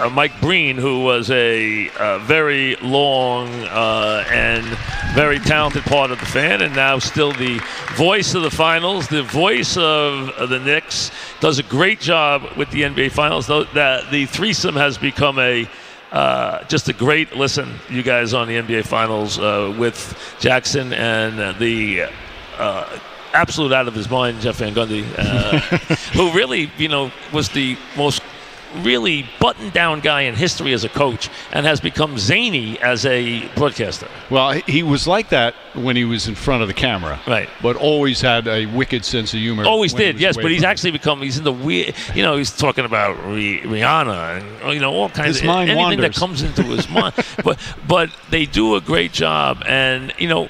uh, Mike Breen, who was a, uh, very long uh, and very talented part of the fan, and now still the voice of the finals, the voice of, the Knicks, does a great job with the NBA Finals. Though that the threesome has become a uh, just a great listen, you guys on the NBA Finals uh, with Jackson and the uh, absolute out of his mind Jeff Van Gundy, uh, who really, you know, was the most really buttoned down guy in history as a coach and has become zany as a broadcaster. Well, he was like that when he was in front of the camera. Right. But always had a wicked sense of humor. Always did, yes. But he's actually become, he's in the weird, you know, he's talking about Rihanna and, you know, all kinds His of mind anything wanders. that comes into his mind. But, but they do a great job. And, you know,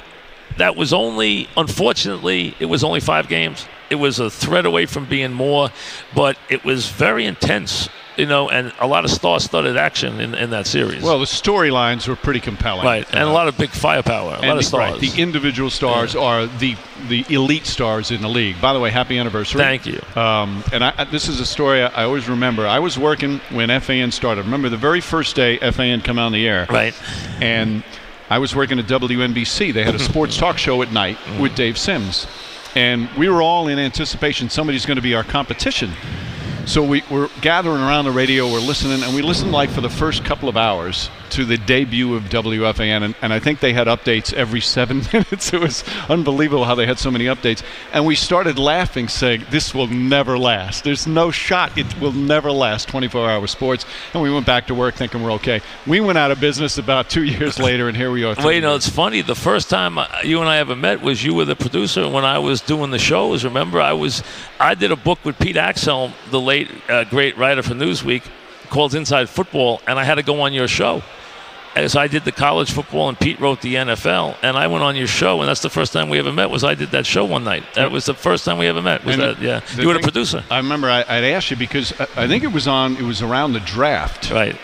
that was only, unfortunately, it was only five games. It was a thread away from being more, but it was very intense, you know, and a lot of star-studded action in, in that series. Well, the storylines were pretty compelling. right, and a lot of big firepower, a lot of the, right, stars. the individual stars are the the elite stars in the league. By the way, happy anniversary. Thank you. Um, and I, this is a story I, always remember. I was working when FAN started. Remember the very first day FAN come on the air. Right. And I was working at WNBC. They had a sports talk show at night with Dave Sims. And we were all in anticipation somebody's going to be our competition. So we were gathering around the radio, we're listening, and we listened like for the first couple of hours to the debut of WFAN. And, and I think they had updates every seven minutes. It was unbelievable how they had so many updates. And we started laughing, saying, This will never last. There's no shot. It will never last 24 hour sports. And we went back to work thinking we're okay. We went out of business about two years later, and here we are. Well, you know, it's funny. The first time uh, you and I ever met was you were the producer when I was doing the shows. Remember, I was, I did a book with Pete Axthelm, the late uh, great writer for Newsweek, called Inside Football, and I had to go on your show. As I did the college football, and Pete wrote the NFL, and I went on your show, and that's the first time we ever met. Was I did that show one night? That was the first time we ever met. Was And that? Yeah, you were the producer, I remember I, I'd asked you because I, I think it was on. It was around the draft, right?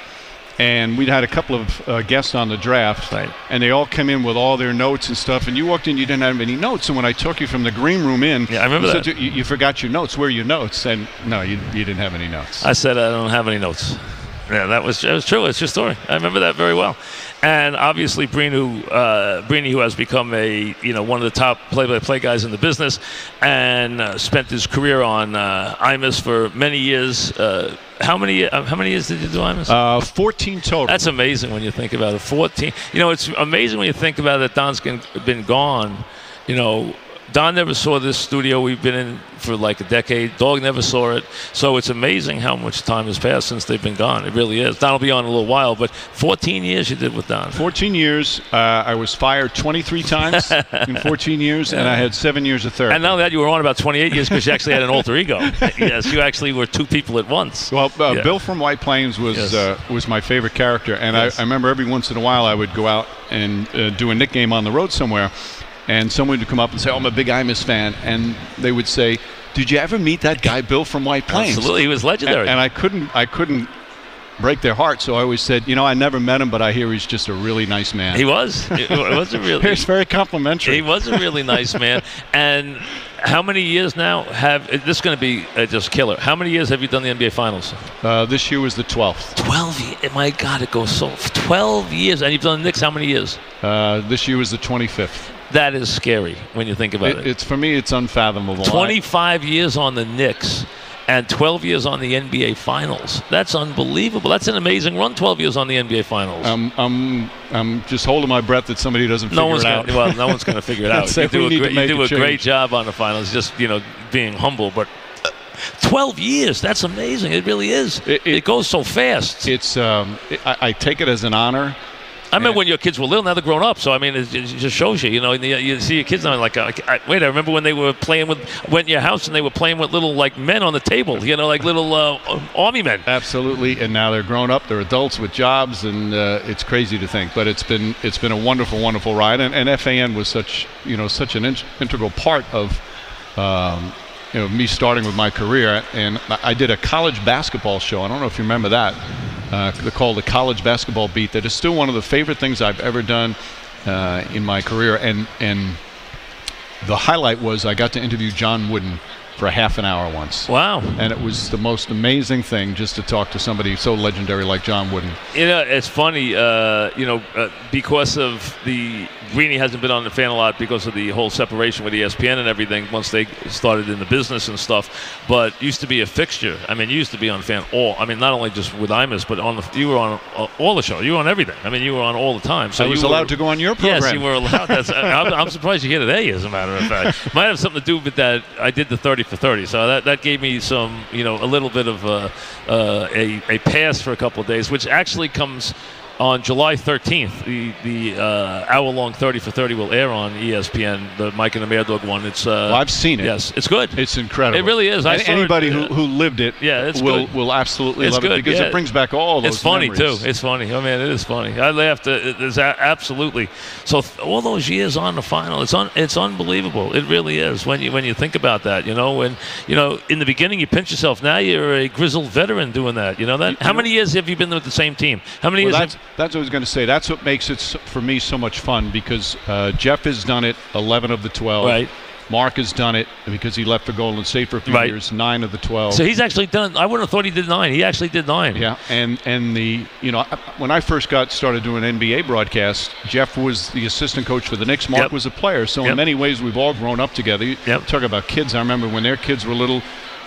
And we'd had a couple of uh, guests on the draft, Right. and they all come in with all their notes and stuff. And you walked in, you didn't have any notes. And when I took you from the green room in, Yeah, I remember you that. said You, you forgot your notes. Where are your notes? And no, you, you didn't have any notes. I said I don't have any notes. Yeah, that was, that was true. It's your story. I remember that very well. And obviously, who uh, Breeny, who has become a you know one of the top play-by-play guys in the business, and uh, spent his career on uh, IMUS for many years. Uh, how many uh, how many years did you do IMUS? Uh, 14 total. That's amazing when you think about it. 14. You know, it's amazing when you think about it that Don's been gone. You know, Don never saw this studio we've been in for like a decade. Dog never saw it. So it's amazing how much time has passed since they've been gone. It really is. Don will be on in a little while, but 14 years you did with Don. 14 years. Uh, I was fired 23 times in 14 years, and I had seven years of therapy. And now that you were on about 28 years because you actually had an alter ego. yes, you actually were two people at once. Well, uh, Yeah. Bill from White Plains was Yes. uh, was my favorite character, and Yes. I, I remember every once in a while I would go out and uh, do a Knick game on the road somewhere, and someone would come up and say, "Oh, I'm a big Imus fan," and they would say, "Did you ever meet that guy Bill from White Plains?" Absolutely, he was legendary. and I couldn't I couldn't break their heart, so I always said, "You know, I never met him, but I hear he's just a really nice man." he was. It was a really. It's very complimentary. He was a really nice man. And how many years now have this is going to be uh, just killer? How many years have you done the NBA Finals? Uh, this year was the 12th. Twelve. Years. My God, it goes so. Twelve years, and you've done the Knicks. How many years? Uh, this year was the 25th. That is scary when you think about It, it. it's for me, it's unfathomable. I- 25 years on the Knicks. And 12 years on the NBA Finals. That's unbelievable. That's an amazing run. 12 years on the NBA Finals. I'm, I'm, I'm just holding my breath that somebody doesn't no figure one's it out. gonna, well, no one's going to figure it out. You do a, great, you do a a great job on the finals. Just you know, being humble, but uh, 12 years. That's amazing. It really is. It- It, it- goes so fast. It's, um, I, I take it as an honor. I remember when your kids were little. Now they're grown up. So I mean, it, it just shows you. You know, you, you see your kids now. Like, uh, I, wait, I remember when they were playing with. Went in your house and they were playing with little like men on the table. You know, like little uh, army men. Absolutely, and now they're grown up. They're adults with jobs, and uh, it's crazy to think. But it's been it's been a wonderful, wonderful ride, and, and FAN was such you know such an in- integral part of um, you know me starting with my career. And I did a college basketball show. I don't know if you remember that. Uh, called the College Basketball Beat. That is still one of the favorite things I've ever done uh, in my career. And and the highlight was I got to interview John Wooden. for a half an hour once. Wow. And it was the most amazing thing just to talk to somebody so legendary like John Wooden. You know, it's funny, uh, you know, uh, because of the Breeny hasn't been on the fan a lot because of the whole separation with ESPN and everything once they started in the business and stuff. But used to be a fixture. I mean, you used to be on fan all. I mean, not only just with Imus, but on the you were on uh, all the show. You were on everything. I mean, you were on all the time. So I was allowed were, to go on your program. Yes, you were allowed. That's, I'm, I'm surprised you're here today. As a matter of fact, might have something to do with that. I did the 30 for 30, so that, that gave me some, you know, a little bit of a, uh, a, a pass for a couple of days, which actually comes on July 13th, the the uh, hour-long 30 for 30 will air on ESPN, the Mike and the Mad Dog one. It's uh, well, I've seen it. Yes, it's good. It's incredible. It really is. I and saw it, anybody uh, who, who lived it yeah, it's will good. will absolutely It's love good, it because yeah. it brings back all those It's funny memories. too. It's funny. I mean, it is funny. I laughed. At, there's a, absolutely. So th- all those years on the final, it's un, it's unbelievable. It really is when you when you think about that. You know, when you know in the beginning you pinch yourself. Now you're a grizzled veteran doing that. You know that. You- How you know- many years have you been with the same team? How many Well, years? That's, what I was going to say. That's what makes it, for me, so much fun because uh, Jeff has done it 11 of the 12. Right. Mark has done it because he left for Golden State for a few Right. years, 9 of the 12. so he's actually done. I wouldn't have thought he did nine. He actually did nine. yeah, and and the you know when I first got started doing NBA broadcast, Jeff was the assistant coach for the Knicks. Mark Yep. was a player. So Yep. in many ways, we've all grown up together. You Yep. Talk about kids. I remember when their kids were little,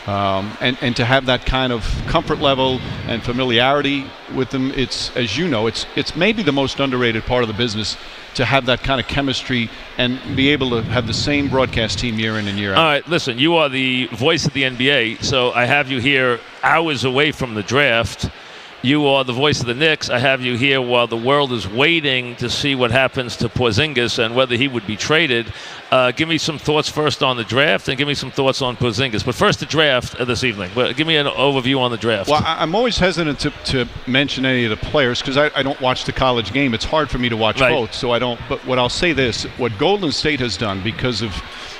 um, and and to have that kind of comfort level and familiarity with them, it's as you know, it's it's maybe the most underrated part of the business to have that kind of chemistry and be able to have the same broadcast team year in and year out. All right, listen, you are the voice of the NBA, so I have you here hours away from the draft. You are the voice of the Knicks. I have you here while the world is waiting to see what happens to Porzingis and whether he would be traded. Uh, give me some thoughts first on the draft, and give me some thoughts on Porzingis. But first, the draft uh, this evening. Give me an overview on the draft. Well, I'm always hesitant to, to mention any of the players because I, I don't watch the college game. It's hard for me to watch Right. both, so I don't. But what I'll say this: what Golden State has done because of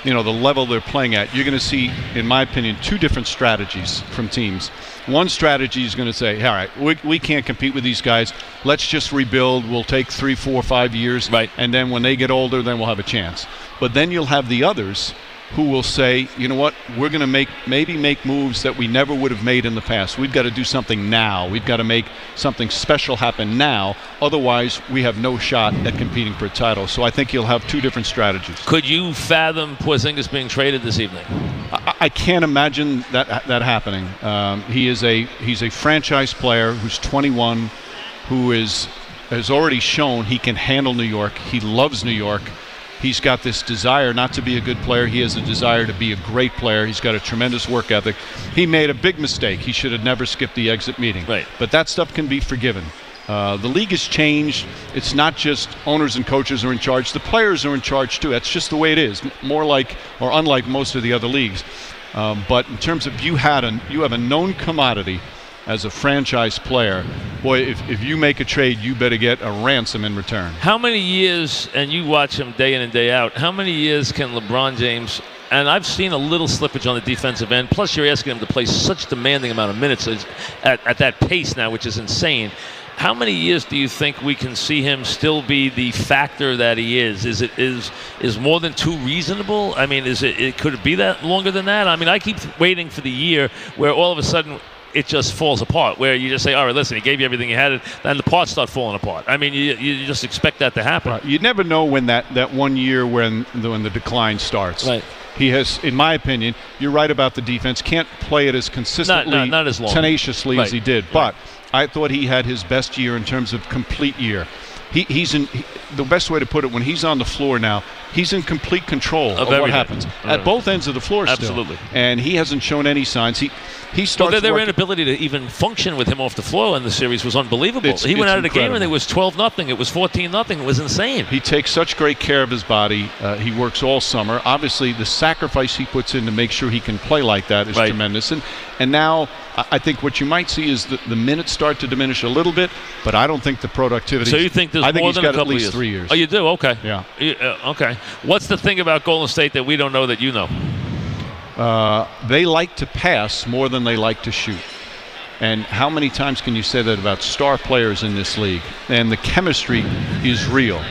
you know the level they're playing at, you're going to see, in my opinion, two different strategies from teams. One strategy is going to say, all right, we, we can't compete with these guys. Let's just rebuild. We'll take three, four, five years, Right. and then when they get older, then we'll have a chance. But then you'll have the others who will say, you know what, we're going to make maybe make moves that we never would have made in the past. We've got to do something now. We've got to make something special happen now. Otherwise, we have no shot at competing for a title. So I think you'll have two different strategies. Could you fathom Porzingis being traded this evening? I, I can't imagine that that happening. Um, he is a he's a franchise player who's 21, who is has already shown he can handle New York. He loves New York. He's got this desire not to be a good player. He has a desire to be a great player. He's got a tremendous work ethic. He made a big mistake. He should have never skipped the exit meeting. Right. But that stuff can be forgiven. Uh, the league has changed. It's not just owners and coaches are in charge. The players are in charge too. That's just the way it is. More like or unlike most of the other leagues. Um, but in terms of you had a you have a known commodity as a franchise player. Boy, if, if you make a trade, you better get a ransom in return. How many years, and you watch him day in and day out, how many years can LeBron James, and I've seen a little slippage on the defensive end, plus you're asking him to play such demanding amount of minutes at, at that pace now, which is insane. How many years do you think we can see him still be the factor that he is? Is it is is more than two reasonable? I mean, is it, it could it be that longer than that? I mean, I keep waiting for the year where all of a sudden it just falls apart. Where you just say, "All right, listen, he gave you everything he had," and the parts start falling apart. I mean, you, you just expect that to happen. You never know when that, that one year when the, when the decline starts. Right. He has, in my opinion, you're right about the defense. Can't play it as consistently, not as long. tenaciously Right. as he did. But I thought he had his best year in terms of complete year. He, he's in he, the best way to put it. When he's on the floor now, he's in complete control Of of, what happens at both ends of the floor. still. Absolutely. and he hasn't shown any signs. He he Well, starts. their, their inability to even function with him off the floor in the series was unbelievable. It's- he went out of the game and it was 12 nothing. It was 14 nothing. It was insane. He takes such great care of his body. Uh, he works all summer. Obviously, the sacrifice he puts in to make sure he can play like that is Right. tremendous. And and now I I think what you might see is the, the minutes start to diminish a little bit, but I don't think the productivity. So you think there's I think more he's than got a couple at least years? three years. Oh, you do? Okay. Yeah. You- uh, okay. What's the thing about Golden State that we don't know that you know? Uh, they like to pass more than they like to shoot. And how many times can you say that about star players in this league? And the chemistry is real.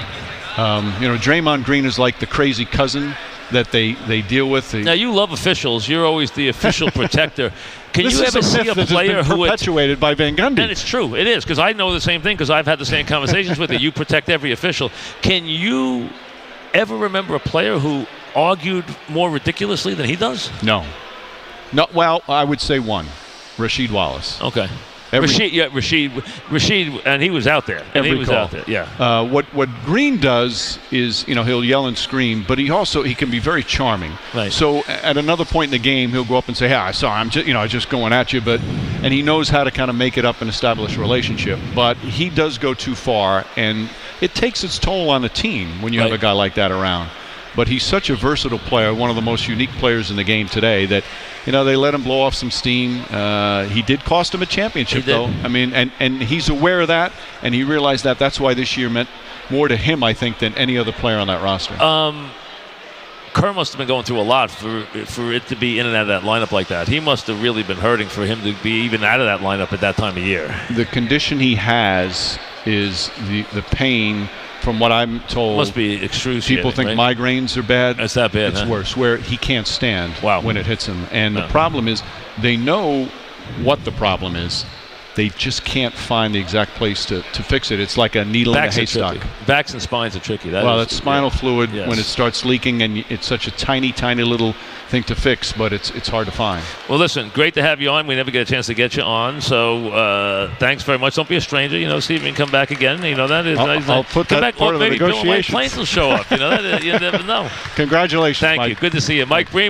Um, you know, Draymond Green is like the crazy cousin that they, they deal with. The, Now you love officials. You're always the official protector. Can this you ever a see a player who would perpetuated by Van Gundy. And it's true. It is because I know the same thing because I've had the same conversations with you. You protect every official. Can you ever remember a player who argued more ridiculously than he does? no, no. Well, I would say one, Rasheed Wallace. Okay. Every- Rasheed, yeah, Rasheed, Rasheed, and he was out there. And he Every was call. out there. Yeah. Uh, what what Green does is, you know, he'll yell and scream, but he also he can be very charming. Right. So at another point in the game, he'll go up and say, "Hey, I saw I'm just, you know, I was just going at you," but and he knows how to kind of make it up and establish a relationship. But he does go too far, and it takes its toll on a team when you have a guy like that around. But he's such a versatile player, one of the most unique players in the game today. That you know they let him blow off some steam. Uh, he did cost him a championship, though. I mean, and and he's aware of that, and he realized that. That's why this year meant more to him, I think, than any other player on that roster. Um, Kerr must have been going through a lot for for it to be in and out of that lineup like that. He must have really been hurting for him to be even out of that lineup at that time of year. the condition he has is the the pain. From what I'm told, Must be excruciating. people think right? migraines are bad. It's that bad, It's huh? worse, where he can't stand Wow. when it hits him. And Yeah. the problem is, they know what the problem is. They just can't find the exact place to, to fix it. It's like a needle Backs in a haystack. Backs and spines are tricky. That Well, it's spinal fluid Yes. when it starts leaking, and it's such a tiny, tiny little thing to fix, but it's it's hard to find. Well, listen, great to have you on. We never get a chance to get you on, so uh, thanks very much. Don't be a stranger. You know, see if you can come back again. You know that is. I'll- nice. I'll put come that back. part of the maybe Bill Mike negotiations. Will show up. You know, that, you never know. Congratulations, Thank Mike. you. Good to see you, Mike Breen.